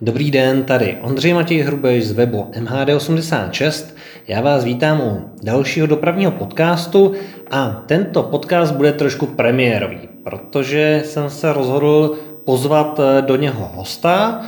Dobrý den, tady Ondřej Matěj Hrubeš z webu MHD86. Já vás vítám u dalšího dopravního podcastu a tento podcast bude trošku premiérový, protože jsem se rozhodl pozvat do něho hosta,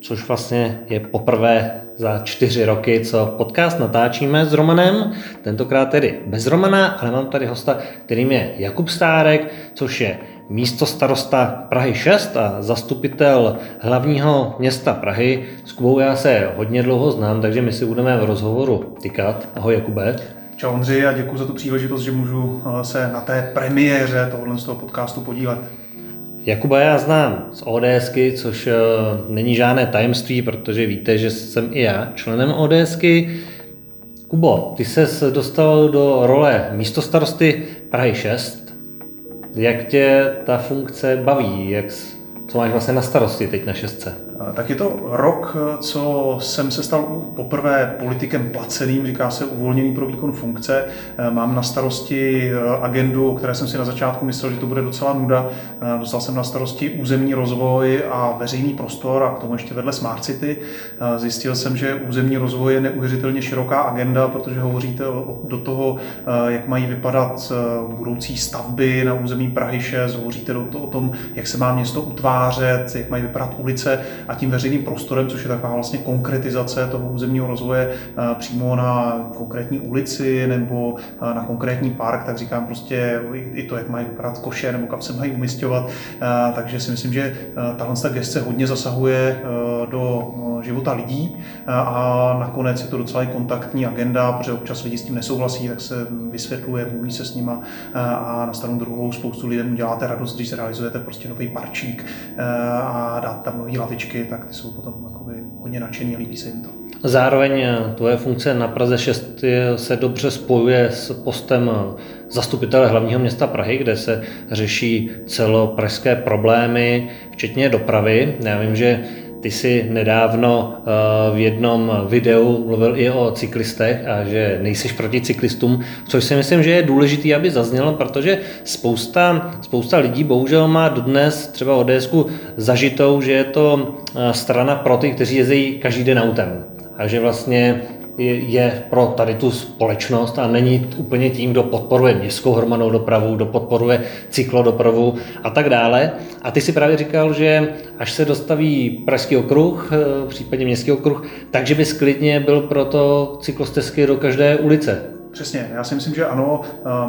což vlastně je poprvé za čtyři roky, co podcast natáčíme s Romanem, tentokrát tedy bez Romana, ale mám tady hosta, kterým je Jakub Stárek, což je místo starosta Prahy 6 a zastupitel hlavního města Prahy. S Kubou já se hodně dlouho znám, takže my si budeme v rozhovoru tykat. Ahoj Jakube. Čau Ondřej a děkuji za tu příležitost, že můžu eh, se na té premiéře tohohle z toho podcastu podílet. Jakuba já znám z ODSky, což eh, není žádné tajemství, protože víte, že jsem i já členem ODSky. Kubo, ty se dostal do role místostarosty Prahy 6. Jak tě ta funkce baví? Jak, co máš vlastně na starosti teď na šestce? Tak je to rok, co jsem se stal poprvé politikem placeným, říká se uvolněný pro výkon funkce. Mám na starosti agendu, o které jsem si na začátku myslel, že to bude docela nuda. Dostal jsem na starosti územní rozvoj a veřejný prostor a k tomu ještě vedle Smart City. Zjistil jsem, že územní rozvoj je neuvěřitelně široká agenda, protože hovoříte do toho, jak mají vypadat budoucí stavby na území Prahy 6, hovoříte o tom, jak se má město utvářet, jak mají vypadat ulice tím veřejným prostorem, což je taková vlastně konkretizace toho územního rozvoje eh, přímo na konkrétní ulici nebo eh, na konkrétní park, tak říkám prostě i to, jak mají vypadat koše nebo kam se mají umistovat. Eh, takže si myslím, že tahle gestce hodně zasahuje do života lidí a nakonec je to docela i kontaktní agenda, protože občas lidi s tím nesouhlasí, tak se vysvětluje, mluví se s nima a na stranu druhou spoustu lidem děláte radost, když zrealizujete prostě nový parčík a dát tam nové tak ty jsou potom jakoby hodně nadšení, líbí se jim to. Zároveň eh, tvoje funkce na Praze 6 se dobře spojuje s postem eh, zastupitele hlavního města Prahy, kde se řeší celopražské problémy, včetně dopravy. Já vím, že ty jsi nedávno eh, v jednom videu mluvil i o cyklistech a že nejsiš proti cyklistům, což si myslím, že je důležité, aby zaznělo, protože spousta, spousta lidí bohužel má dodnes třeba ODSku zažitou, že je to eh, strana pro ty, kteří jezdí každý den autem. A že vlastně je pro tady tu společnost a není úplně tím, kdo podporuje městskou hromadnou dopravu, kdo podporuje cyklodopravu a tak dále. A ty si právě říkal, že až se dostaví Pražský okruh, eh, případně Městský okruh, takže by sklidně byl pro to cyklostezky do každé ulice. Přesně, já si myslím, že ano.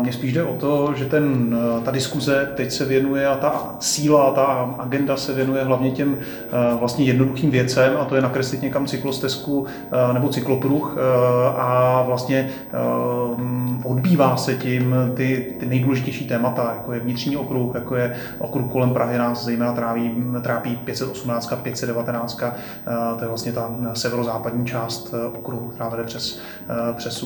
Mně spíš jde o to, že ten, ta diskuze teď se věnuje a ta síla, ta agenda se věnuje hlavně těm vlastně jednoduchým věcem a to je nakreslit někam cyklostezku nebo cyklopruh a vlastně odbývá se tím ty, ty nejdůležitější témata, jako je vnitřní okruh, jako je okruh kolem Prahy nás zejména tráví, trápí 518, 519, to je vlastně ta severozápadní část okruhu, která vede přes, přes.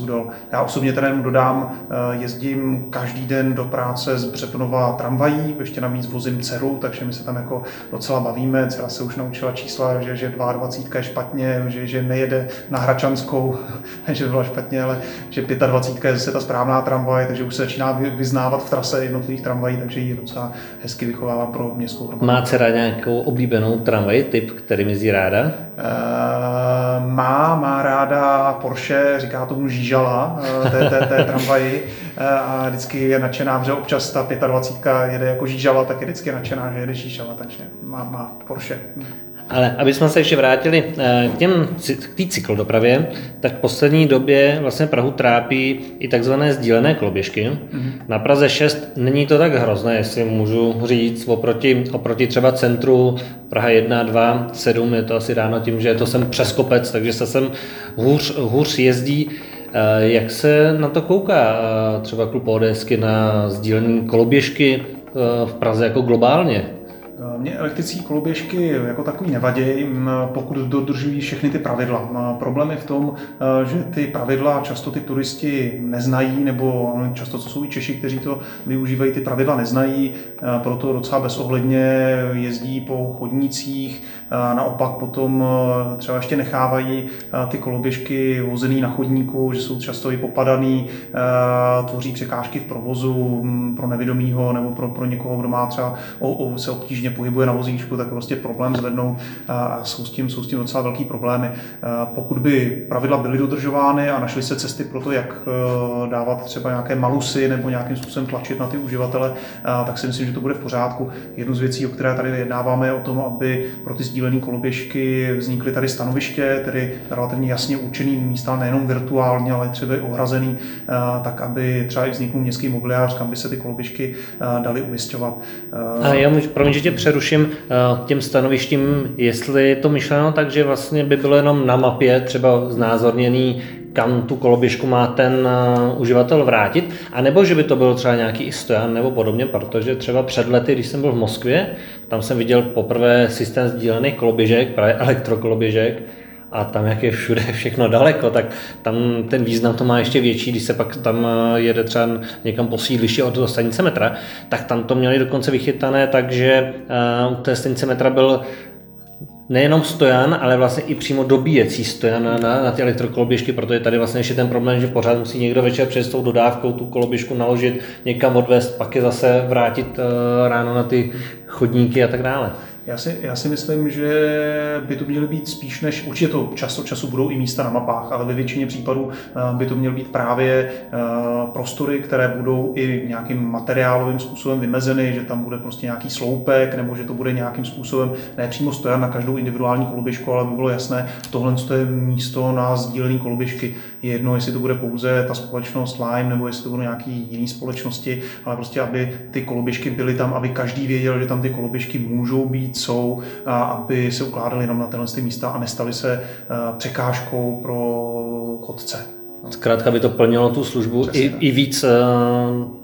Já osobně jenom dodám, eh, jezdím každý den do práce z Břetonova tramvají, ještě navíc vozím dceru, takže my se tam jako docela bavíme. Dcera se už naučila čísla, že, že 22 je špatně, že, že nejede na Hračanskou, že byla špatně, ale že 25 je zase ta správná tramvaj, takže už se začíná vyznávat v trase jednotlivých tramvají, takže ji docela hezky vychovává pro městskou hromadou. Má dcera nějakou oblíbenou tramvaj, typ, který jezdí ráda? Uh, má, má ráda Porsche, říká tomu Žížala, uh, té, té, té tramvaji a vždycky je nadšená, že občas ta 25 jede jako žížala, tak je vždycky nadšená, že jede žížala, takže má, má Porsche. Ale aby jsme se ještě vrátili eh, k těm k té cyklodopravě, tak v poslední době vlastně Prahu trápí i takzvané sdílené koloběžky. Mm-hmm. Na Praze 6 není to tak hrozné, jestli můžu říct, oproti, oproti třeba centru Praha 1, 2, 7, je to asi ráno tím, že je to sem přes kopec, takže se sem hůř, hůř jezdí. Jak se na to kouká třeba klub ODSky na sdílené koloběžky v Praze jako globálně? Mně elektrické koloběžky jako takový nevadí, pokud dodržují všechny ty pravidla. Problém je v tom, e, že ty pravidla často ty turisti neznají, nebo často to jsou i Češi, kteří to využívají, ty pravidla neznají, proto docela bezohledně jezdí po chodnících, naopak potom třeba ještě nechávají ty koloběžky vozený na chodníku, že jsou často i popadaný, tvoří překážky v provozu pro nevědomího nebo pro, pro někoho, kdo má třeba o, o, se obtížně pohybovat pohybuje na vozíčku, tak prostě problém zvednout a jsou s tím, jsou s tím docela velký problémy. Pokud by pravidla byly dodržovány a našly se cesty pro to, jak dávat třeba nějaké malusy nebo nějakým způsobem tlačit na ty uživatele, tak si myslím, že to bude v pořádku. Jednu z věcí, o které tady jednáváme, je o tom, aby pro ty sdílené koloběžky vznikly tady stanoviště, tedy relativně jasně určený místa, nejenom virtuálně, ale třeba i ohrazený, tak aby třeba i vznikl městský mobiliář, kam by se ty koloběžky daly umistovat. A já můžu, promiň, že tě přeruším těm stanovištím, jestli je to myšleno tak, že vlastně by bylo jenom na mapě třeba znázorněný kam tu koloběžku má ten uh, uživatel vrátit, anebo že by to bylo třeba nějaký i stojan nebo podobně, protože třeba před lety, když jsem byl v Moskvě, tam jsem viděl poprvé systém sdílených koloběžek, právě elektrokoloběžek, a tam, jak je všude všechno daleko, tak tam ten význam to má ještě větší, když se pak tam jede třeba někam po sídlišti od stanice metra, tak tam to měli dokonce vychytané, takže uh, u té stanice metra byl nejenom stojan, ale vlastně i přímo dobíjecí stojan na, na, na ty elektrokoloběžky, protože tady vlastně ještě ten problém, že pořád musí někdo večer přes tou dodávkou tu koloběžku naložit, někam odvést, pak je zase vrátit uh, ráno na ty chodníky a tak dále. Já si, já si myslím, že by to měly být spíš než, určitě to čas od času budou i místa na mapách, ale ve většině případů eh, by to měly být právě eh, prostory, které budou i nějakým materiálovým způsobem vymezeny, že tam bude prostě nějaký sloupek, nebo že to bude nějakým způsobem ne přímo stojat na každou individuální koloběžku, ale by bylo jasné, tohle je místo na sdílené koloběžky. Je jedno, jestli to bude pouze ta společnost Lime, nebo jestli to budou nějaký jiný společnosti, ale prostě, aby ty koloběžky byly tam, aby každý věděl, že tam ty koloběžky můžou být jsou, aby se ukládaly jenom na tyhle místa a nestaly se překážkou pro chodce. Zkrátka by to plnilo tu službu i, i víc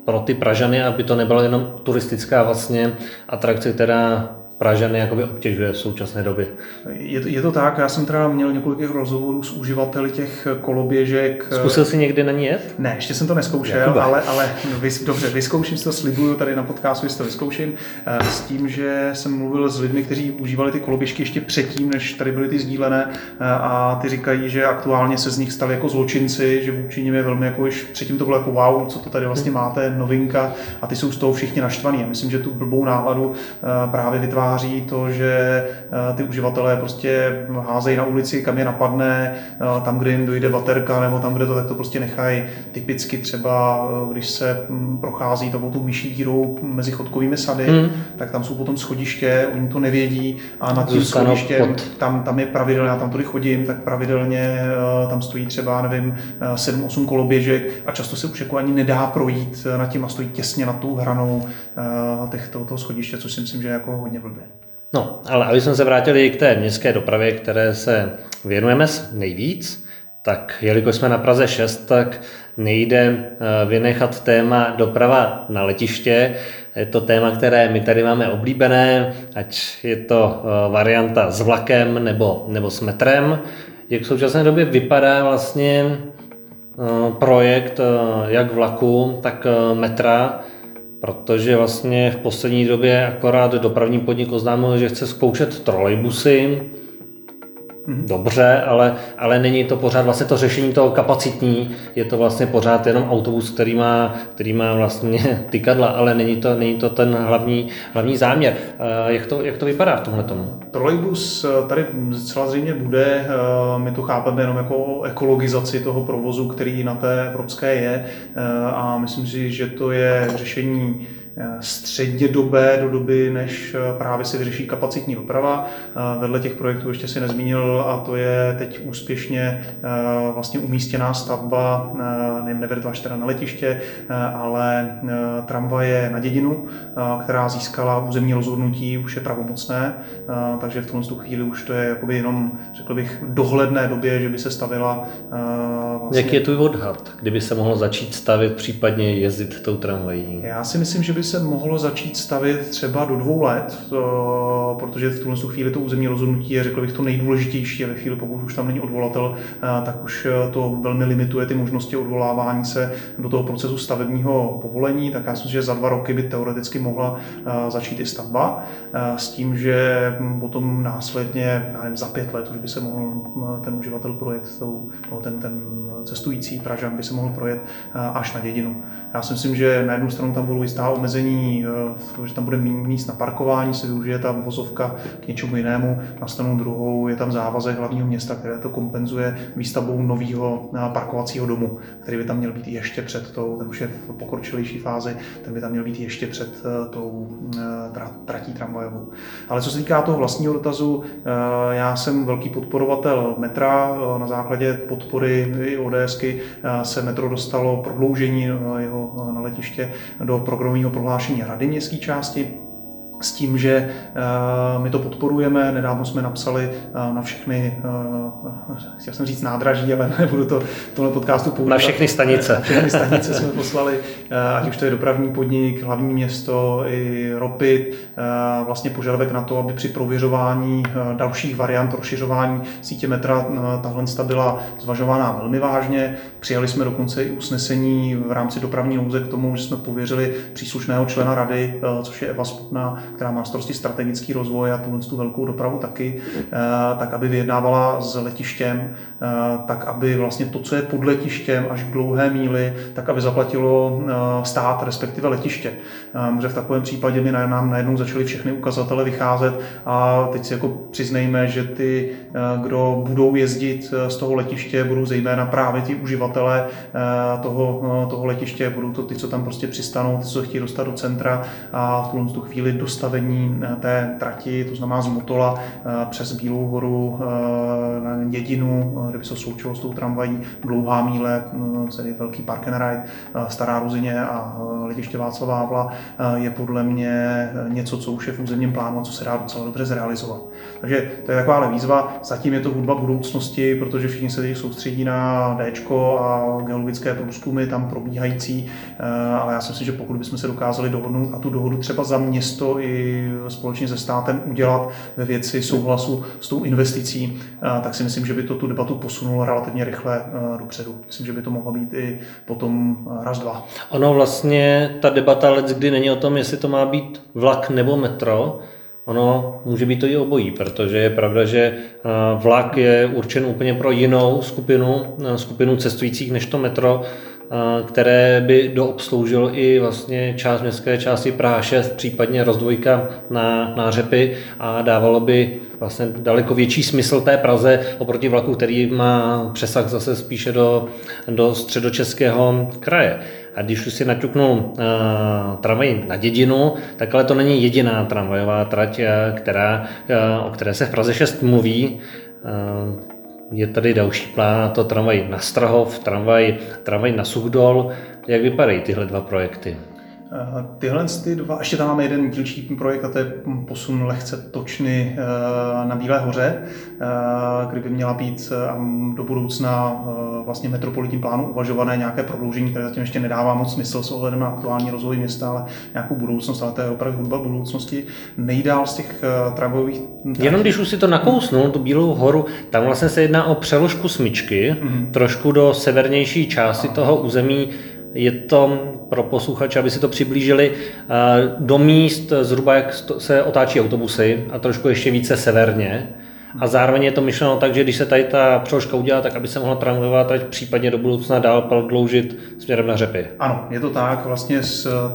pro ty Pražany, aby to nebyla jenom turistická vlastně atrakce, která Pražany jakoby obtěžuje v současné době. Je to, je to tak, já jsem teda měl několik rozhovorů s uživateli těch koloběžek. Zkusil jsi někdy na ní jet? Ne, ještě jsem to neskoušel, Jakuba. ale, ale vys, dobře, vyzkouším si to, slibuju tady na podcastu, že to vyzkouším, eh, s tím, že jsem mluvil s lidmi, kteří užívali ty koloběžky ještě předtím, než tady byly ty sdílené eh, a ty říkají, že aktuálně se z nich stali jako zločinci, že vůči nim je velmi jako, už předtím to bylo jako wow, co to tady vlastně máte, novinka a ty jsou z toho všichni naštvaní. Já myslím, že tu blbou náladu eh, právě vytváří vytváří to, že eh, ty uživatelé prostě házejí na ulici, kam je napadne, eh, tam, kde jim dojde baterka, nebo tam, kde to, tak to prostě nechají. Typicky třeba, eh, když se hm, prochází takovou tu myší dírou mezi chodkovými sady, hmm. tak tam jsou potom schodiště, oni to nevědí a nad tím schodištěm, tam, tam je pravidelně, já tam tudy chodím, tak pravidelně tam stojí třeba, nevím, 7-8 koloběžek a často se už jako ani nedá projít nad tím a stojí těsně nad tou hranou těch, toho, toho schodiště, což si myslím, že je jako hodně blbě. No, ale aby jsme se vrátili k té městské dopravě, které se věnujeme nejvíc, tak jelikož jsme na Praze 6, tak nejde eh, vynechat téma doprava na letiště. Je to téma, které my tady máme oblíbené, ať je to eh, varianta s vlakem nebo, nebo s metrem. Jak v současné době vypadá vlastně eh, projekt jak vlaku, tak metra, protože vlastně v poslední době akorát dopravní podnik oznámil, že chce zkoušet trolejbusy, Mhm. Dobře, ale, ale není to pořád vlastně to řešení toho kapacitní, je to vlastně pořád jenom autobus, který má, který má vlastně tykadla, ale není to, není to ten hlavní, hlavní záměr. Eh, jak to, jak to vypadá v tomhle tomu? Trolejbus eh, tady zcela zřejmě bude, eh, my to chápeme jenom jako ekologizaci toho provozu, který na té evropské je a myslím si, že to je řešení střednědobé do doby, než eh, právě se vyřeší kapacitní doprava. Eh, vedle těch projektů ještě si nezmínil, a to je teď úspěšně eh, vlastně umístěná stavba, nevím, nevedla teda na letiště, ale tramvaje na dědinu, která získala územní rozhodnutí, už je pravomocné, takže v tomto chvíli už to je jakoby jenom, řekl bych, dohledné době, že by se stavila Vlastně... Jaký je tvůj odhad, kdyby se mohlo začít stavět, případně jezdit tou tramvají? Já si myslím, že by se mohlo začít stavět třeba do dvou let, protože v tuhle chvíli to územní rozhodnutí je, řekl bych, to nejdůležitější a ve chvíli, pokud už tam není odvolatel, tak už e, to velmi limituje ty možnosti odvolávání se do toho procesu stavebního povolení, tak já myslím, že za dva roky by teoreticky mohla začít i stavba, s tím, že potom následně, já nevím, za pět let už by se mohl ten uživatel projet ten, ten cestující Pražan by se mohl projet až na dědinu. Já si myslím, že na jednu stranu tam budou jistá omezení omezení, že tam bude míst na parkování, se využije ta vozovka k něčemu jinému. Na stranu druhou je tam závazek hlavního města, které to kompenzuje výstavbou nového parkovacího domu, který by tam měl být ještě před tou, ten už je v pokročilejší fázi, ten by tam měl být ještě před tou tratí tramvajovou. Ale co se týká toho vlastního dotazu, já jsem velký podporovatel metra. Na základě podpory i ODSky se metro dostalo prodloužení jeho na letiště do programového prohlášení Rady městské části s tím, že eh, my to podporujeme. Nedávno jsme napsali eh, na všechny, eh, chtěl jsem říct nádraží, ale nebudu to v tomhle podcastu používat. Na všechny stanice. Na všechny stanice jsme poslali, ať už to je dopravní podnik, hlavní město i Ropit, vlastně požadavek na to, aby při prověřování dalších variant rozšiřování sítě metra tahle byla zvažována velmi vážně. Přijali jsme dokonce i usnesení v rámci dopravní nouze k tomu, že jsme pověřili příslušného člena rady, což je Eva Sputná, která má starosti strategický rozvoj a tuhle tu velkou dopravu taky, eh, tak aby vyjednávala s letištěm, eh, tak aby vlastně to, co je pod letištěm až k dlouhé míly, tak aby zaplatilo eh, stát, respektive letiště. Že v takovém případě by nám najednou začaly všechny ukazatele vycházet a teď si jako přiznejme, že ty, kdo budou jezdit z toho letiště, budou zejména právě ti uživatelé toho, toho letiště, budou to ty, co tam prostě přistanou, ty, co chtějí dostat do centra a v tu chvíli dostanou postavení eh, té trati, to znamená z Motola eh, přes Bílou horu eh, na Dědinu, kde by se sloučilo s tou tramvají, dlouhá míle, celý velký park and ride, Stará Ruzině a letiště Václava Havla je podle mě něco, co už je v územním plánu a co se dá docela dobře zrealizovat. Takže to je taková výzva. Zatím je to hudba budoucnosti, protože všichni se teď soustředí na D a geologické průzkumy tam probíhající, ale já si myslím, že pokud bychom se dokázali dohodnout a tu dohodu třeba za město i společně se státem udělat ve věci souhlasu s tou investicí, tak si myslím, že by to tu debatu posunulo relativně rychle dopředu. Myslím, že by to mohlo být i potom raz, dva. Ono vlastně, ta debata let, kdy není o tom, jestli to má být vlak nebo metro, Ono může být to i obojí, protože je pravda, že vlak je určen úplně pro jinou skupinu, skupinu cestujících než to metro které by doobsloužil i vlastně část městské části Praha 6, případně rozdvojka na, na Řepy a dávalo by vlastně daleko větší smysl té Praze oproti vlaku, který má přesah zase spíše do, do středočeského kraje. A když už si naťuknu uh, tramvaj na dědinu, tak ale to není jediná tramvajová trať, která, uh, o které se v Praze 6 mluví. Uh, je tady další plán, a to tramvaj na Strahov, tramvaj, tramvaj na Suchdol. Jak vypadají tyhle dva projekty? Eh, tyhle ty dva, ještě tam máme jeden dílčí projekt a to je posun lehce točny eh, na Bílé hoře, eh, kde by měla být do budoucna vlastně metropolitním plánu uvažované nějaké prodloužení, které zatím ještě nedává moc smysl s ohledem na aktuální rozvoj města, ale nějakou budoucnost, ale to je opravdu hudba budoucnosti. Nejdál z těch tramvajových... Jenom když už si to nakousnul, tu Bílou horu, tam vlastně se jedná o přeložku smyčky, mm-hmm. trošku do severnější části toho území je to pro posluchače, aby si to přiblížili, eh, do míst zhruba jak se otáčí autobusy a trošku ještě více severně. A zároveň je to myšleno tak, že když se tady ta přeložka udělá, tak aby se mohla tramvajová trať případně do budoucna dál prodloužit směrem na řepy. Ano, je to tak. Vlastně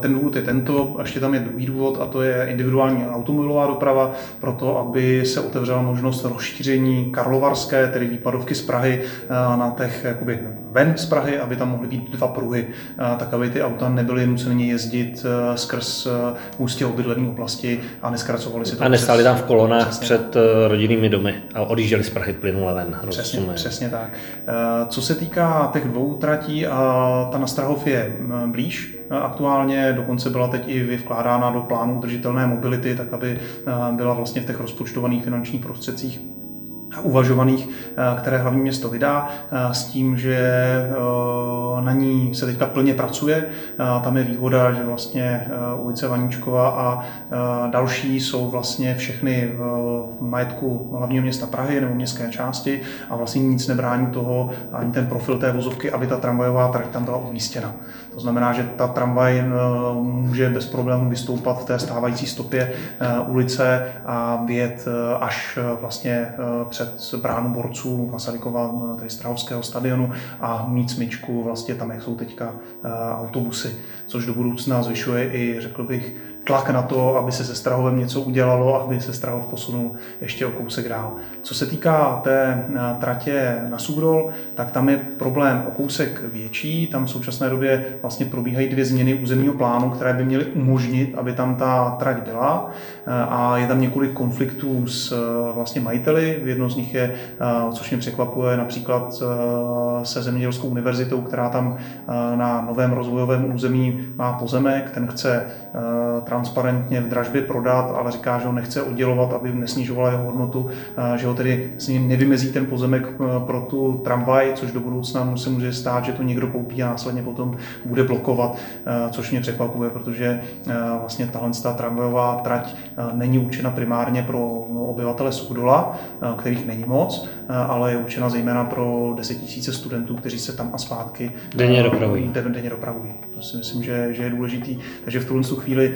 ten důvod je tento, a ještě tam je druhý důvod, a to je individuální automobilová doprava, proto aby se otevřela možnost rozšíření karlovarské, tedy výpadovky z Prahy eh, na těch jakoby ven z Prahy, aby tam mohly být dva pruhy, tak aby ty auta nebyly nuceny jezdit eh, skrz ústě obydlené oblasti a neskracovaly si to. A nestáli tam v kolonách přes... před rodinnými domy a odjížděli z Prahy plynule ven. Přesně, přesně tak. Co se týká těch dvou tratí, ta na Strahov je blíž aktuálně, dokonce byla teď i vkládána do plánu udržitelné mobility, tak aby byla vlastně v těch rozpočtovaných finančních prostředcích uvažovaných, eh, které hlavní město vydá, eh, s tím, že eh, na ní se teďka plně pracuje. Tam je výhoda, že vlastně ulice Vaníčkova a další jsou vlastně všechny v majetku hlavního města Prahy nebo městské části a vlastně nic nebrání toho, ani ten profil té vozovky, aby ta tramvajová trať tam byla umístěna. To znamená, že ta tramvaj může bez problémů vystoupat v té stávající stopě ulice a vyjet až vlastně před bránu borců Masarykova, tedy Strahovského stadionu a mít smyčku vlastně tam, jak jsou teďka autobusy, což do budoucna zvyšuje i, řekl bych, tlak na to, aby se se Strahovem něco udělalo, aby se Strahov posunul ještě o kousek dál. Co se týká té tratě na Sudol, tak tam je problém o kousek větší. Tam v současné době vlastně probíhají dvě změny územního plánu, které by měly umožnit, aby tam ta trať byla. A je tam několik konfliktů s vlastně majiteli. Jedno z nich je, což mě překvapuje, například se Zemědělskou univerzitou, která tam na novém rozvojovém území má pozemek. Ten chce transparentně v dražbě prodat, ale říká, že ho nechce oddělovat, aby nesnižovala jeho hodnotu, že ho tedy s ním nevymezí ten pozemek pro tu tramvaj, což do budoucna se může stát, že to někdo koupí a následně potom bude blokovat, což mě překvapuje, protože vlastně tahle tramvajová trať není určena primárně pro obyvatele Sudola, kterých není moc, ale je určena zejména pro 10 000 studentů, kteří se tam a zpátky denně dopravují. Denně dopravují. To si myslím, že, že je důležitý. Takže v tuhle chvíli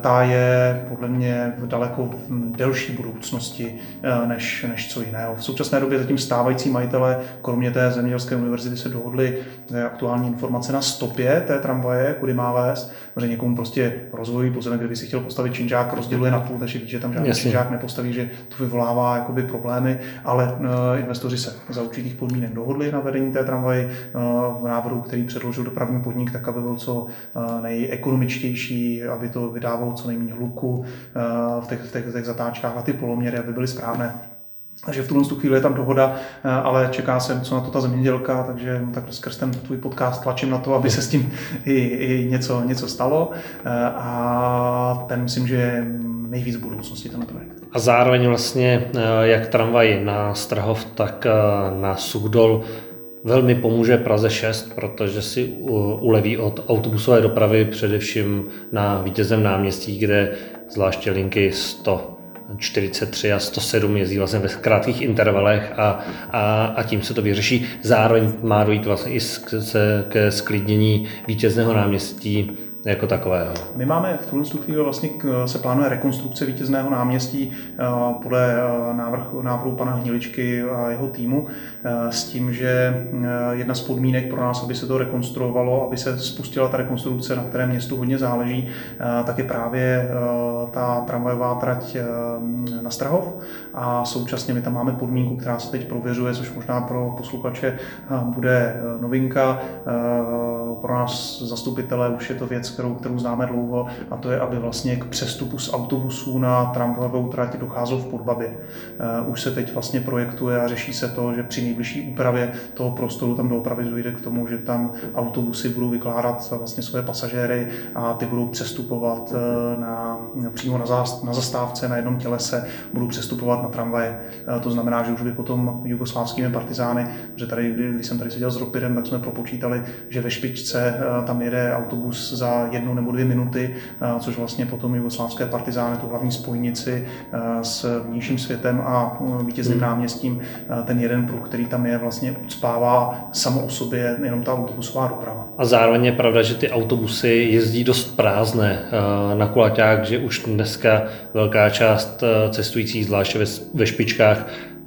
ta je podle mě v daleko delší budoucnosti než, než co jiného. V současné době zatím stávající majitele, kromě té zemědělské univerzity, se dohodli aktuální informace na stopě té tramvaje, kudy má vést, protože někomu prostě rozvojový pozemek, kdyby si chtěl postavit činžák, rozděluje na půl, takže ví, že tam žádný Jasně. činžák nepostaví, že to vyvolává jakoby problémy, ale investoři se za určitých podmínek dohodli na vedení té tramvaje v návrhu, který předložil dopravní podnik, tak aby byl co nejekonomičtější, aby to vydávalo co nejméně hluku v těch, v, těch, v těch zatáčkách a ty poloměry, aby byly správné. Takže v tuhle chvíli je tam dohoda, ale čeká se, co na to ta zemědělka, takže tak skrz ten tvůj podcast tlačím na to, aby se s tím i, i něco, něco stalo. A ten myslím, že je nejvíc budoucnosti ten projekt. A zároveň vlastně jak tramvaj na Strahov, tak na Suchdol velmi pomůže Praze 6, protože si uleví od autobusové dopravy především na vítězem náměstí, kde zvláště linky 100 43 a 107 jezdí vlastně ve krátkých intervalech a, a, a tím se to vyřeší. Zároveň má dojít vlastně i ke sklidnění vítězného náměstí jako takového. My máme v tuhle chvíli vlastně se plánuje rekonstrukce vítězného náměstí eh, podle eh, návrhu, návrhu pana Hniličky a jeho týmu eh, s tím, že jedna z podmínek pro nás, aby se to rekonstruovalo, aby se spustila ta rekonstrukce, na které městu hodně záleží, tak je právě ta tramvajová trať na Strahov a současně my tam máme podmínku, která se teď prověřuje, což možná pro posluchače bude novinka. Pro nás zastupitelé už je to věc, kterou, kterou známe dlouho, a to je, aby vlastně k přestupu z autobusů na tramvajovou trať docházelo v Podbabě. Eh, už se teď vlastně projektuje a řeší se to, že při nejbližší úpravě toho prostoru tam doopravdy dojde k tomu, že tam autobusy budou vykládat vlastně své pasažéry a ty budou přestupovat eh, na, přímo na, zást, na zastávce na jednom tělese, budou přestupovat na tramvaje. Eh, to znamená, že už by potom jugoslávskými partizány, že tady, když jsem tady seděl s Ropirem, tak jsme propočítali, že ve špičce tam jede autobus za jednu nebo dvě minuty, eh, což vlastně potom jugoslávské partizány, tu hlavní spojnici eh, s vnějším světem a eh, vítězným hmm. náměstím, ten jeden pruh, který tam je, vlastně ucpává samo o sobě jenom ta autobusová doprava. A zároveň je pravda, že ty autobusy jezdí dost prázdné na kulaťák, že už dneska velká část cestujících, zvláště ve špičkách,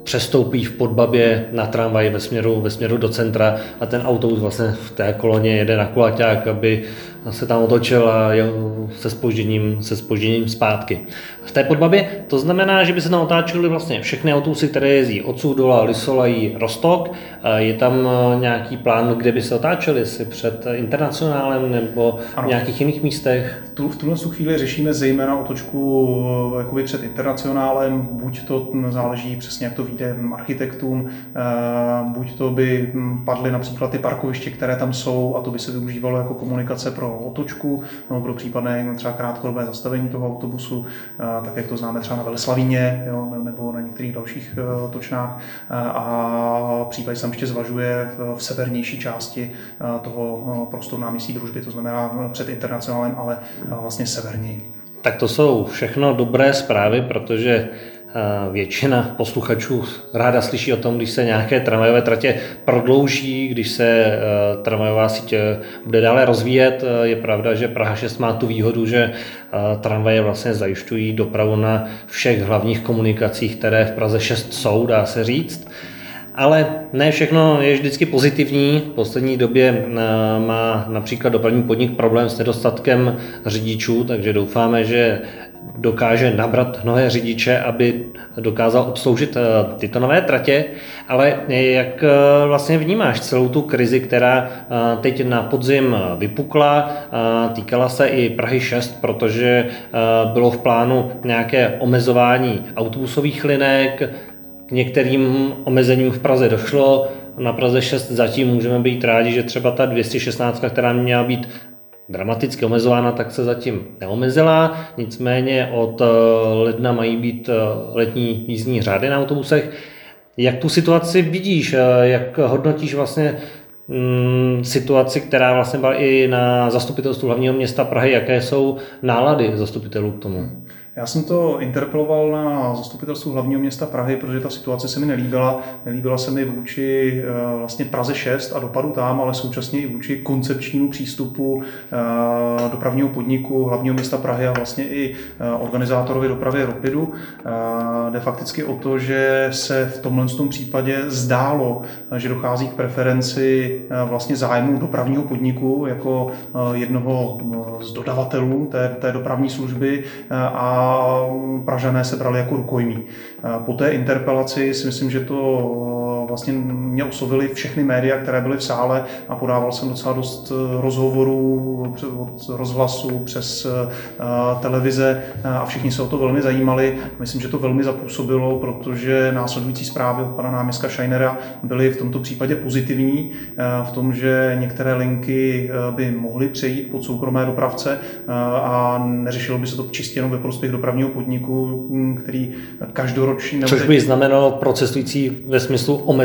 přestoupí v Podbabě na tramvaj ve směru, ve směru do centra a ten autobus vlastně v té koloně jede na kulaťák, aby se tam otočil a se spožděním, se spožděním zpátky. V té podbabě to znamená, že by se tam otáčely vlastně všechny autobusy, které jezdí odsud dola, Lisolají, Rostok. Je tam e, nějaký plán, kde by se otáčely, si před internacionálem nebo ano. v nějakých jiných místech? Tu, v tuhle chvíli řešíme zejména otočku e, jakoby před internacionálem, buď to záleží přesně, jak to vyjde architektům, e, buď to by padly například ty parkoviště, které tam jsou a to by se využívalo jako komunikace pro otočku nebo pro případné třeba krátkodobé zastavení toho autobusu, tak jak to známe třeba na Veleslavíně jo, nebo na některých dalších e, točnách. A případně se tam ještě zvažuje v severnější části toho prostoru náměstí družby, to znamená před internacionálem, ale vlastně severněji. Tak to jsou všechno dobré zprávy, protože Většina posluchačů ráda slyší o tom, když se nějaké tramvajové tratě prodlouží, když se e, tramvajová síť e, bude dále rozvíjet. Je pravda, že Praha 6 má tu výhodu, že tramvaje vlastně zajišťují dopravu na všech hlavních komunikacích, které v Praze 6 jsou, dá se říct. Ale ne všechno je vždycky pozitivní. V poslední době má například dopravní podnik problém s nedostatkem řidičů, takže doufáme, že dokáže nabrat nové řidiče, aby dokázal obsloužit eh, tyto nové tratě, ale jak eh, vlastně vnímáš celou tu krizi, která eh, teď na podzim vypukla, týkala se i Prahy 6, protože bylo v plánu nějaké omezování autobusových linek, k některým omezením v Praze došlo, na Praze 6 zatím můžeme být rádi, že třeba ta 216, která měla být dramaticky omezována, tak se zatím neomezila. Nicméně od eh, ledna mají být eh, letní jízdní řády na autobusech. Jak tu situaci vidíš? Eh, jak hodnotíš vlastně mm, situaci, která vlastně byla i na zastupitelstvu hlavního města Prahy? Jaké jsou nálady zastupitelů k tomu? Já jsem to interpeloval na zastupitelstvu hlavního města Prahy, protože ta situace se mi nelíbila. Nelíbila se mi vůči eh, vlastně Praze 6 a dopadu tam, ale současně i vůči koncepčnímu přístupu eh, dopravního podniku hlavního města Prahy a vlastně i eh, organizátorovi dopravy Ropidu. Jde fakticky o to, že se v tomhle tom případě zdálo, že dochází k preferenci vlastně zájmu dopravního podniku jako jednoho z dodavatelů té, té dopravní služby a Pražané se brali jako rukojmí. Po té interpelaci si myslím, že to vlastně mě oslovili všechny média, které byly v sále a podával jsem docela dost eh, rozhovorů od rozhlasu přes eh, televize a všichni se o to velmi zajímali. Myslím, že to velmi zapůsobilo, protože následující zprávy od pana náměstka Scheinera byly v tomto případě pozitivní, eh, v tom, že některé linky by mohly přejít pod soukromé dopravce a neřešilo by se to čistě jenom ve prospěch dopravního podniku, hm, který každoročně... Což by znamenalo procesující ve smyslu omezení,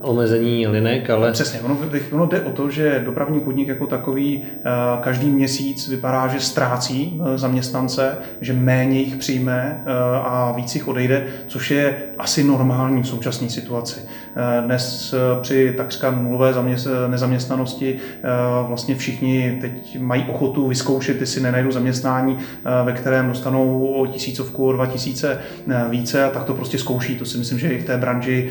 omezení linek, ale... Přesně, ono, ono jde o to, že dopravní podnik jako takový eh, každý měsíc vypadá, že ztrácí eh, zaměstnance, že méně jich přijme eh, a víc jich odejde, což je asi normální v současné situaci. Dnes při takřka nulové nezaměstnanosti vlastně všichni teď mají ochotu vyzkoušet, jestli nenajdou zaměstnání, ve kterém dostanou o tisícovku, o dva tisíce více a tak to prostě zkouší. To si myslím, že i v té branži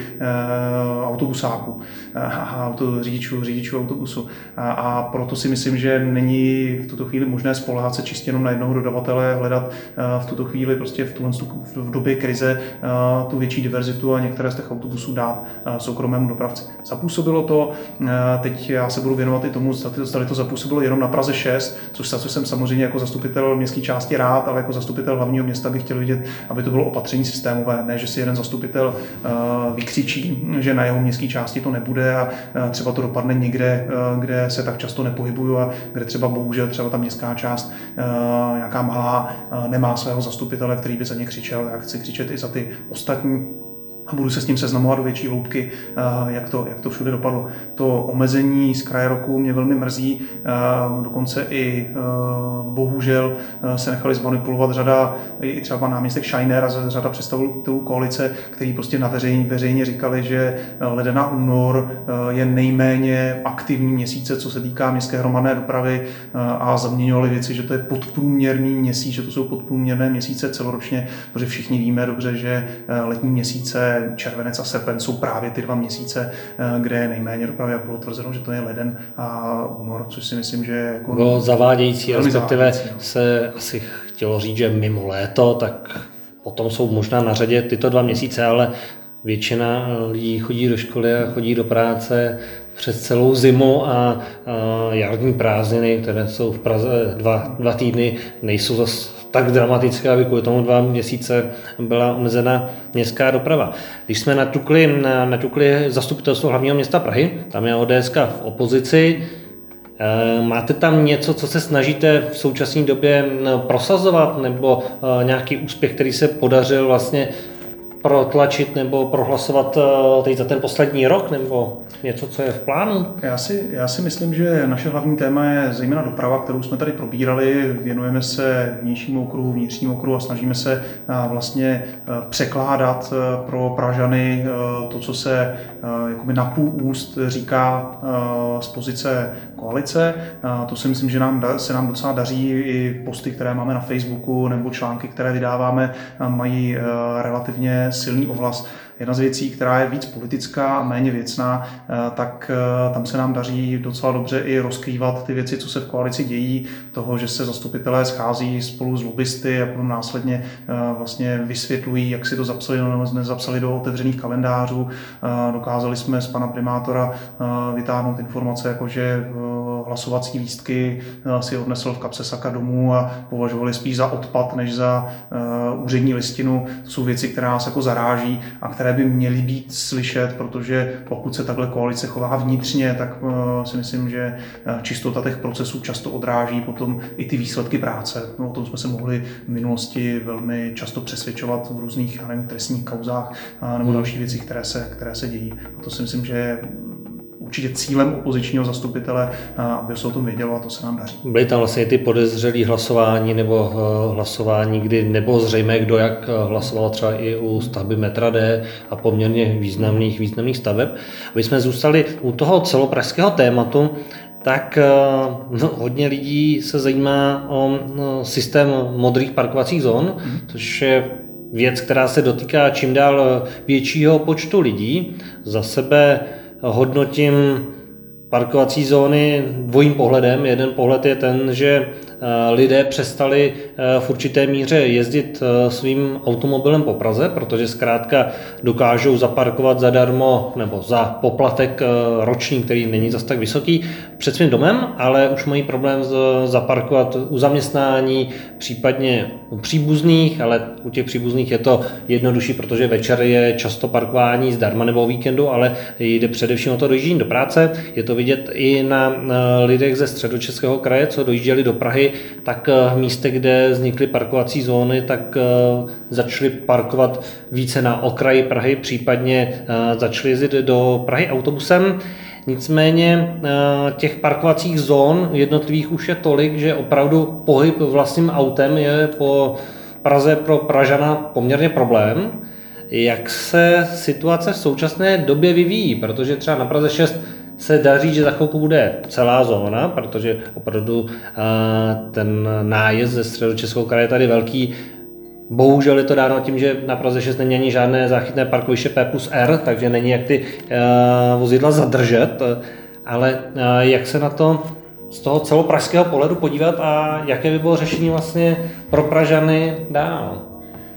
autobusáků eh, a auto, řidičů, řidičů autobusu. A, a proto si myslím, že není v tuto chvíli možné spolehat se čistě jenom na jednoho dodavatele, hledat eh, v tuto chvíli prostě v, tuhle, v době krize tu větší diverzitu a některé z těch autobusů dát soukromému dopravci. Zapůsobilo to, teď já se budu věnovat i tomu, zda to zapůsobilo jenom na Praze 6, což, což jsem samozřejmě jako zastupitel městské části rád, ale jako zastupitel hlavního města bych chtěl vidět, aby to bylo opatření systémové, ne, že si jeden zastupitel vykřičí, že na jeho městské části to nebude a třeba to dopadne někde, kde se tak často nepohybuju a kde třeba bohužel třeba ta městská část nějaká malá nemá svého zastupitele, který by za ně křičel. Já chci křičet i za ty ostatní a budu se s tím seznamovat do větší hloubky, eh, jak to, jak to všude dopadlo. To omezení z kraje roku mě velmi mrzí, eh, dokonce i eh, bohužel se nechali zmanipulovat řada, i třeba náměstek Scheiner a řada představitelů koalice, který prostě na veřejně, veřejně říkali, že leden a únor je nejméně aktivní měsíce, co se týká městské hromadné dopravy a zaměňovali věci, že to je podprůměrný měsíc, že to jsou podprůměrné měsíce celoročně, protože všichni víme dobře, že letní měsíce červenec a srpen jsou právě ty dva měsíce, eh, kde je nejméně dopravy a bylo tvrzeno, že to je leden a únor, což si myslím, že je jako bylo zavádějící, respektive zavádějící, no. se asi chtělo říct, že mimo léto, tak potom jsou možná na řadě tyto dva měsíce, ale většina lidí chodí do školy a chodí do práce přes celou zimu a, a jarní prázdniny, které jsou v Praze dva, dva týdny, nejsou zase tak dramatické, aby kvůli tomu dva měsíce byla omezena městská doprava. Když jsme natukli, natukli zastupitelstvo hlavního města Prahy, tam je ODS v opozici, eh, Máte tam něco, co se snažíte v současné době prosazovat, nebo eh, nějaký úspěch, který se podařil vlastně protlačit nebo prohlasovat eh, teď za ten poslední rok, nebo něco, co je v plánu? Já si, já si myslím, že naše hlavní téma je zejména doprava, kterou jsme tady probírali. Věnujeme se vnějšímu okruhu, vnitřnímu okruhu a snažíme se eh, vlastně eh, překládat pro Pražany to, co se jakoby na půl úst říká z pozice koalice. To si myslím, že nám, se nám docela daří i posty, které máme na Facebooku nebo články, které vydáváme, mají relativně silný ohlas. Jedna z věcí, která je víc politická a méně věcná, eh, tak eh, tam se nám daří docela dobře i rozkrývat ty věci, co se v koalici dějí, toho, že se zastupitelé schází spolu s lobbysty a potom následně eh, vlastně vysvětlují, jak si to zapsali nebo nezapsali do otevřených kalendářů. Dokázali jsme z pana primátora vytáhnout informace, jako že hlasovací lístky si odnesl v kapse Saka domů a považovali spíš za odpad, než za úřední listinu. To jsou věci, které nás jako zaráží a které by měly být slyšet, protože pokud se takhle koalice chová vnitřně, tak eh, si myslím, že eh, čistota těch procesů často odráží potom i ty výsledky práce. No, o tom jsme se mohli v minulosti velmi často přesvědčovat v různých nevím, trestních kauzách eh, nebo hmm. dalších věcích, které se, které se dějí. A to si myslím, že je určitě cílem opozičního zastupitele, aby se o tom vědělo a to se nám daří. Byly tam vlastně ty podezřelé hlasování nebo eh, hlasování, kdy nebylo zřejmé, kdo jak eh, hlasoval třeba i u stavby metra D a poměrně významných, významných staveb. Aby jsme zůstali u toho celopražského tématu, tak eh, no, hodně lidí se zajímá o no, systém modrých parkovacích zón, mm. což je věc, která se dotýká čím dál většího počtu lidí. Za sebe hodnotím parkovací zóny dvojím pohledem. Jeden pohled je ten, že Eh, lidé přestali eh, v určité míře jezdit eh, svým automobilem po Praze, protože zkrátka dokážou zaparkovat zadarmo nebo za poplatek roční, který není zas tak vysoký, před svým domem, ale už mají problém zaparkovat u zaměstnání, případně u příbuzných, ale u těch příbuzných je to jednodušší, protože večer je často parkování zdarma nebo o víkendu, ale jde především o to dojíždění do práce. Je to vidět i na lidech ze středočeského kraje, co dojížděli do Prahy tak eh, v místech, kde vznikly parkovací zóny, tak eh, začali parkovat více na okraji Prahy, případně eh, začali jezdit do Prahy autobusem. Nicméně těch parkovacích zón jednotlivých už je tolik, že opravdu pohyb vlastním autem je po Praze pro Pražana poměrně problém. Jak se situace v současné době vyvíjí? Protože třeba na Praze 6 se daří, že za chvilku bude celá zóna, protože opravdu ten nájezd ze středočeského kraje je tady velký. Bohužel je to dáno tím, že na Praze 6 není ani žádné záchytné parkoviště P plus R, takže není jak ty vozidla zadržet, ale jak se na to z toho celopražského pohledu podívat a jaké by bylo řešení vlastně pro Pražany dál?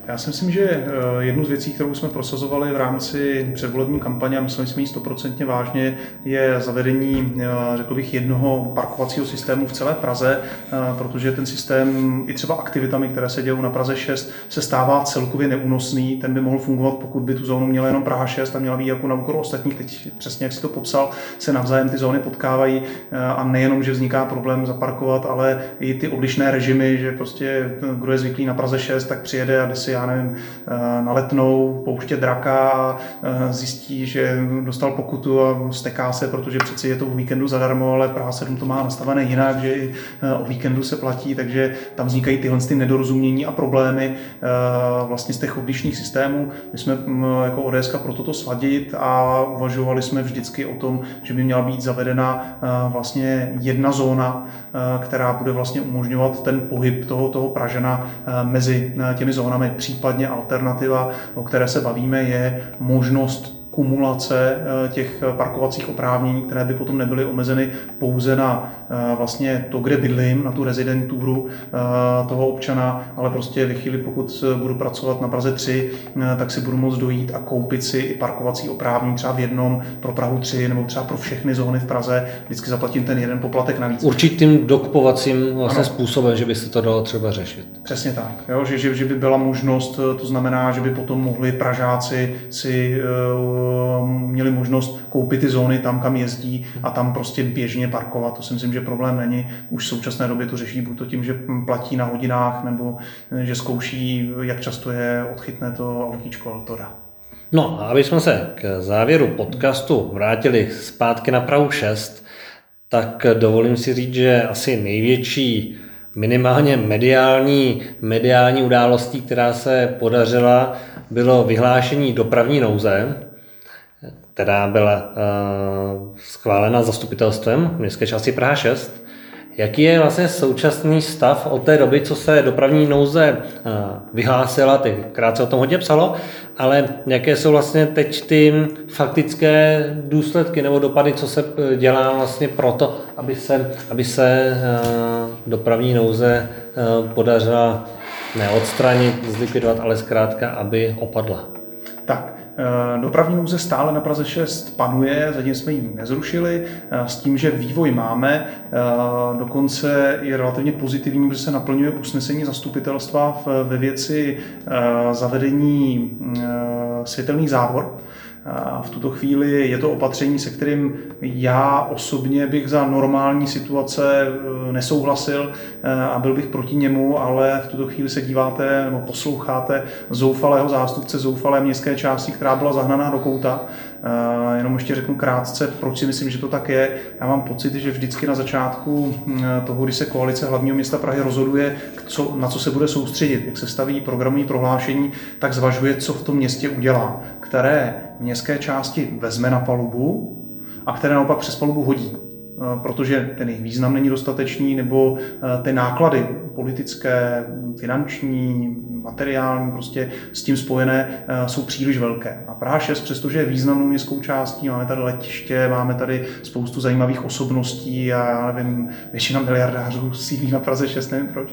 Já si myslím, že eh, jednu z věcí, kterou jsme prosazovali v rámci předvolební kampaně, a mysleli jsme ji stoprocentně vážně, je zavedení, eh, řekl bych, jednoho parkovacího systému v celé Praze, eh, protože ten systém i třeba aktivitami, které se dějí na Praze 6, se stává celkově neúnosný. Ten by mohl fungovat, pokud by tu zónu měla jenom Praha 6 a měla být jako na úkor ostatních. Teď přesně, jak si to popsal, se navzájem ty zóny potkávají a nejenom, že vzniká problém zaparkovat, ale i ty odlišné režimy, že prostě kdo je zvyklý na Praze 6, tak přijede a jde si já nevím, eh, na letnou pouště draka a eh, zjistí, že dostal pokutu a steká se, protože přeci je to v víkendu zadarmo, ale Praha 7 to má nastavené jinak, že i eh, o víkendu se platí, takže tam vznikají tyhle ty nedorozumění a problémy vlastně z těch odlišných systémů. My jsme mm, jako ODS pro toto sladit a uvažovali jsme vždycky o tom, že by měla být zavedena vlastně jedna zóna, která bude vlastně umožňovat ten pohyb toho, toho Pražana mezi těmi zónami, případně alternativa, o které se bavíme, je možnost kumulace eh, těch parkovacích oprávnění, které by potom nebyly omezeny pouze na eh, vlastně to, kde bydlím, na tu rezidenturu eh, toho občana, ale prostě ve chvíli, pokud budu pracovat na Praze 3, tak si budu moct dojít a koupit si i parkovací oprávnění třeba v jednom pro Prahu 3 nebo třeba pro všechny zóny v Praze. Vždycky zaplatím ten jeden poplatek navíc. Určitým dokupovacím vlastně způsobem, že by se to dalo třeba řešit. Přesně tak. Jo? Že, že, že by byla možnost, to znamená, že by potom mohli Pražáci si měli měli možnost koupit ty zóny tam, kam jezdí a tam prostě běžně parkovat. To si myslím, že problém není. Už v současné době to řeší buď to tím, že platí na hodinách, nebo že zkouší, jak často je odchytne to autíčko Altora. No a aby jsme se k závěru podcastu vrátili zpátky na Prahu 6, tak dovolím si říct, že asi největší minimálně mediální, mediální událostí, která se podařila, bylo vyhlášení dopravní nouze, která byla uh, schválena zastupitelstvem městské části Praha 6. Jaký je vlastně současný stav od té doby, co se dopravní nouze vyhlásila, ty krátce o tom hodně psalo, ale jaké jsou vlastně teď ty faktické důsledky nebo dopady, co se e, dělá vlastně proto, aby se, aby se dopravní nouze podařila neodstranit, zlikvidovat, ale zkrátka, aby opadla? Tak, Eh, dopravní nouze stále na Praze 6 panuje, zatím jsme ji nezrušili, eh, s tím, že vývoj máme, eh, dokonce je relativně pozitivní, protože se naplňuje usnesení zastupitelstva ve věci zavedení světelných závor. V tuto chvíli je to opatření, se kterým já osobně bych za normální situace eh, nesouhlasil eh, a byl bych proti němu, ale v tuto chvíli se díváte nebo posloucháte zoufalého zástupce zoufalé městské části, která byla zahnaná do kouta. Eh, jenom ještě řeknu krátce, proč si myslím, že to tak je. Já mám pocit, že vždycky na začátku hm, toho, kdy se koalice hlavního města Prahy rozhoduje, co, na co se bude soustředit, jak se staví programové prohlášení, tak zvažuje, co v tom městě udělá, které městské části vezme na palubu a které naopak přes palubu hodí eh, protože ten jejich význam není dostatečný, nebo eh, ty náklady politické, finanční, materiální, prostě s tím spojené, eh, jsou příliš velké. A Praha 6, přestože je významnou městskou částí, máme tady letiště, máme tady spoustu zajímavých osobností a já nevím, většina miliardářů sídlí na Praze 6, nevím proč,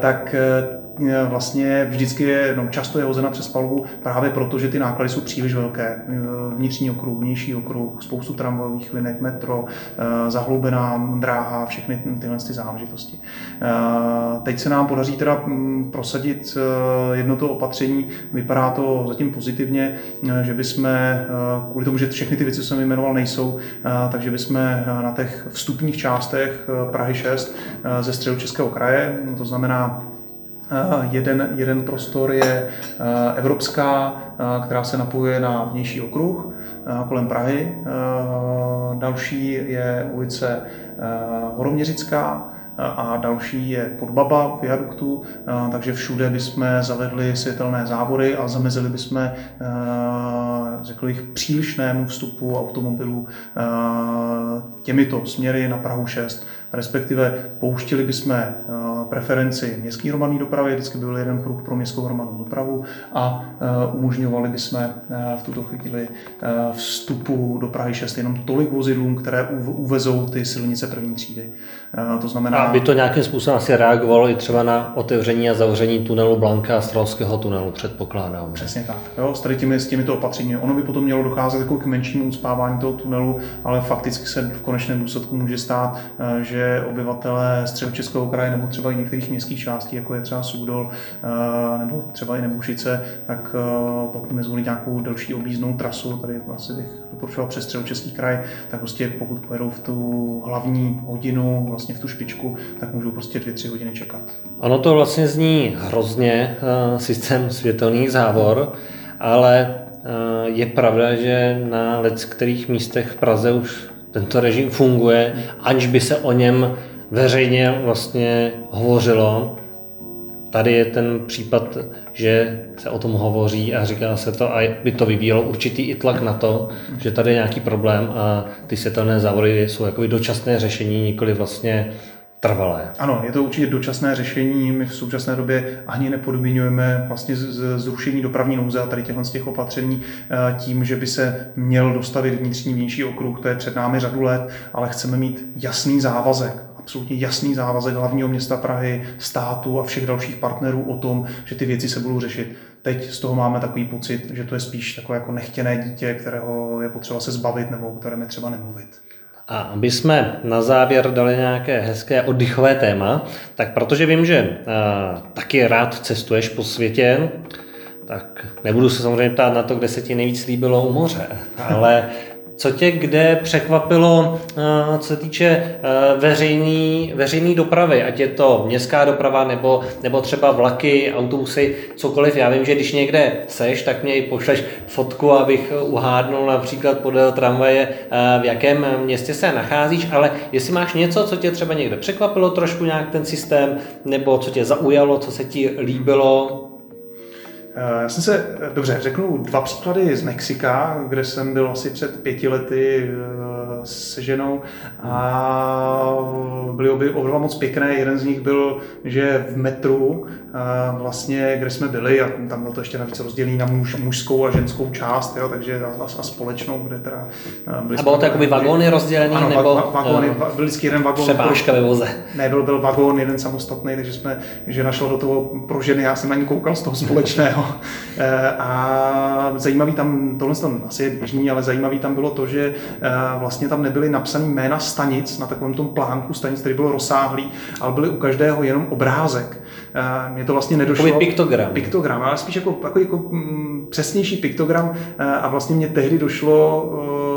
tak Eh, vlastně vždycky je, no, často je hozena přes palubu právě proto, že ty náklady jsou příliš velké. Eh, vnitřní okruh, vnější okruh, spoustu tramvajových linek, metro, eh, zahloubená dráha, všechny tyhle ty záležitosti. Teď se nám podaří teda mm, prosadit jedno to opatření, vypadá to zatím pozitivně, že bychom, kvůli tomu, že všechny ty věci, co jsem jmenoval, nejsou, takže bychom na těch vstupních částech Prahy 6 ze středu Českého kraje, to znamená Eh, jeden, jeden prostor je eh, evropská, eh, která se napojuje na vnější okruh kolem Prahy. Další je ulice Horoměřická, a další je Podbaba v viaduktu, takže všude bychom zavedli světelné závory a zamezili bychom, řekl bych, přílišnému vstupu automobilů těmito směry na Prahu 6, respektive pouštili bychom preferenci městské hromadné dopravy, vždycky byl jeden pruh pro městskou hromadnou dopravu a uh, umožňovali bychom uh, v tuto chvíli uh, vstupu do Prahy 6 jenom tolik vozidlům, které uvezou ty silnice první třídy. To znamená... A by to nějakým způsobem asi reagovalo i třeba na otevření a zavření tunelu Blanka a Stralského tunelu, předpokládám. Přesně tak. Jo, s, těmi, s těmito opatřeními. Ono by potom mělo docházet jako k menšímu uspávání toho tunelu, ale fakticky se v konečném důsledku může stát, že obyvatelé středočeského kraje nebo třeba i některých městských částí, jako je třeba Soudol eh, nebo třeba i Nebušice, tak eh, pokud nezvolí nějakou delší objízdnou trasu, tady vlastně bych doporučoval přes Český kraj, tak prostě pokud pojedou v tu hlavní hodinu, vlastně v tu špičku, tak můžou prostě dvě, tři hodiny čekat. Ono to vlastně zní hrozně, eh, systém světelných závor, ale je pravda, že na let kterých místech v Praze už tento režim funguje, aniž by se o něm veřejně vlastně hovořilo. Tady je ten případ, že se o tom hovoří a říká se to a by to vyvíjelo určitý i tlak na to, že tady je nějaký problém a ty světelné závody jsou jako dočasné řešení, nikoli vlastně trvalé. Ano, je to určitě dočasné řešení. My v současné době ani nepodmínujeme vlastně zrušení dopravní nouze a tady těchto z těch opatření eh, tím, že by se měl dostavit vnitřní vnější okruh, to je před námi řadu let, ale chceme mít jasný závazek absolutně jasný závazek hlavního města Prahy, státu a všech dalších partnerů o tom, že ty věci se budou řešit. Teď z toho máme takový pocit, že to je spíš takové jako nechtěné dítě, kterého je potřeba se zbavit nebo o kterém je třeba nemluvit. A aby jsme na závěr dali nějaké hezké oddychové téma, tak protože vím, že uh, taky rád cestuješ po světě, tak nebudu se samozřejmě ptát na to, kde se ti nejvíc líbilo u moře, ale co tě kde překvapilo, eh, co se týče eh, veřejný, veřejný dopravy, ať je to městská doprava nebo, nebo třeba vlaky, autobusy, cokoliv. Já vím, že když někde seš, tak mě i pošleš fotku, abych uhádnul například podél tramvaje, eh, v jakém městě se nacházíš, ale jestli máš něco, co tě třeba někde překvapilo trošku nějak ten systém, nebo co tě zaujalo, co se ti líbilo, já jsem se, dobře, řeknu dva příklady z Mexika, kde jsem byl asi před pěti lety eh, se ženou a byly obě oba moc pěkné. Jeden z nich byl, že v metru, eh, vlastně, kde jsme byli, a tam bylo to ještě navíc rozdělený na muž, mužskou a ženskou část, jo, takže a, a společnou, kde teda byli A bylo to jakoby vagóny rozdělený? Ano, nebo, vagóny, uh, byl vždycky jeden vagón. Přepážka ve voze. Ne, byl, byl vagón jeden samostatný, takže jsme, že našlo do toho pro ženy, já jsem na ní koukal z toho společného. Eh, a zajímavý tam, tohle tam asi je běžný, ale zajímavý tam bylo to, že eh, vlastně tam nebyly napsané jména stanic na takovém tom plánku stanic, který byl rozsáhlý, ale byly u každého jenom obrázek. Eh, mně to vlastně nedošlo. Takový piktogram. Piktogram, ale spíš jako, jako, jako přesnější piktogram a vlastně mě tehdy došlo,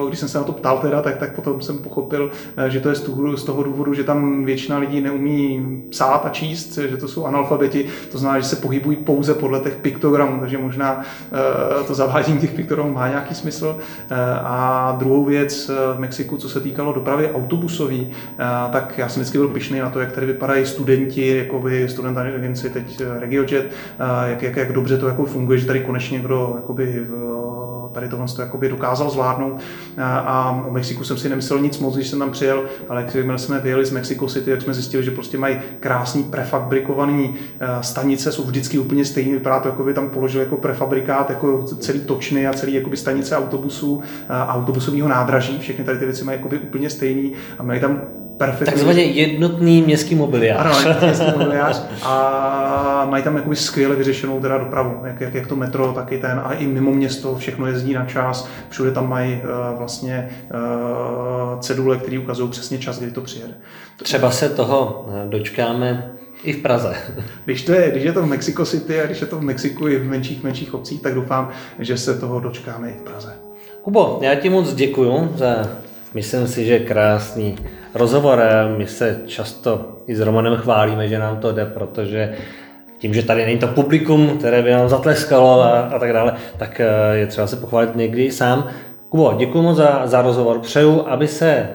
když jsem se na to ptal teda, tak, tak potom jsem pochopil, že to je z toho, z toho důvodu, že tam většina lidí neumí psát a číst, že to jsou analfabeti, to znamená, že se pohybují pouze podle těch piktogramů, takže možná eh, to zavádění těch piktogramů má nějaký smysl. Eh, a druhou věc eh, v Mexiku, co se týkalo dopravy autobusový, tak já jsem vždycky byl pišný na to, jak tady vypadají studenti, jako by student agenci, teď RegioJet, jak, jak, jak dobře to jako funguje, že tady konečně někdo jakoby, tady tohle to jakoby dokázal zvládnout. A o Mexiku jsem si nemyslel nic moc, když jsem tam přijel, ale jak jsme vyjeli z Mexico City, tak jsme zjistili, že prostě mají krásný prefabrikovaný stanice, jsou vždycky úplně stejné, vypadá to, jako by tam položili jako prefabrikát, jako celý točny a celý jakoby stanice autobusů, autobusového nádraží, všechny tady ty věci mají jakoby úplně stejný a mají tam perfektní. Takzvaně jednotný městský mobiliář. Ano, jednotný městský mobiliář. A mají tam jakoby skvěle vyřešenou teda dopravu, jak, jak, jak to metro, tak i ten, a i mimo město všechno jezdí na čas, všude tam mají uh, vlastně uh, cedule, které ukazují přesně čas, kdy to přijede. Třeba se toho eh, dočkáme i v Praze. Když, to je, když je to v Mexico City a když je to v Mexiku i v menších, menších obcích, tak doufám, že se toho dočkáme i v Praze. Kubo, já ti moc děkuju za, myslím si, že krásný rozhovor. My se často i s Romanem chválíme, že nám to jde, protože tím, že tady není to publikum, které by nám zatleskalo a, a tak dále, tak eh, je třeba se pochválit někdy sám. Kubo, děkuji moc za, za rozhovor. Přeju, aby se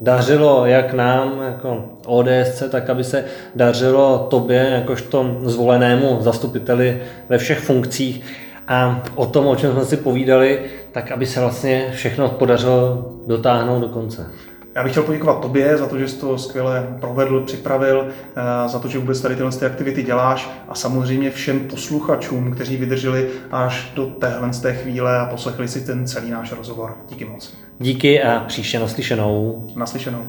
dařilo jak nám, jako ODS, tak aby se dařilo tobě, jakožto zvolenému zastupiteli ve všech funkcích a o tom, o čem jsme si povídali, tak aby se vlastně všechno podařilo dotáhnout do konce. Já bych chtěl poděkovat tobě za to, že jsi to skvěle provedl, připravil, eh, za to, že vůbec tady tyhle aktivity děláš a samozřejmě všem posluchačům, kteří vydrželi až do téhle z té chvíle a poslechli si ten celý náš rozhovor. Díky moc. Díky a příště naslyšenou. Naslyšenou.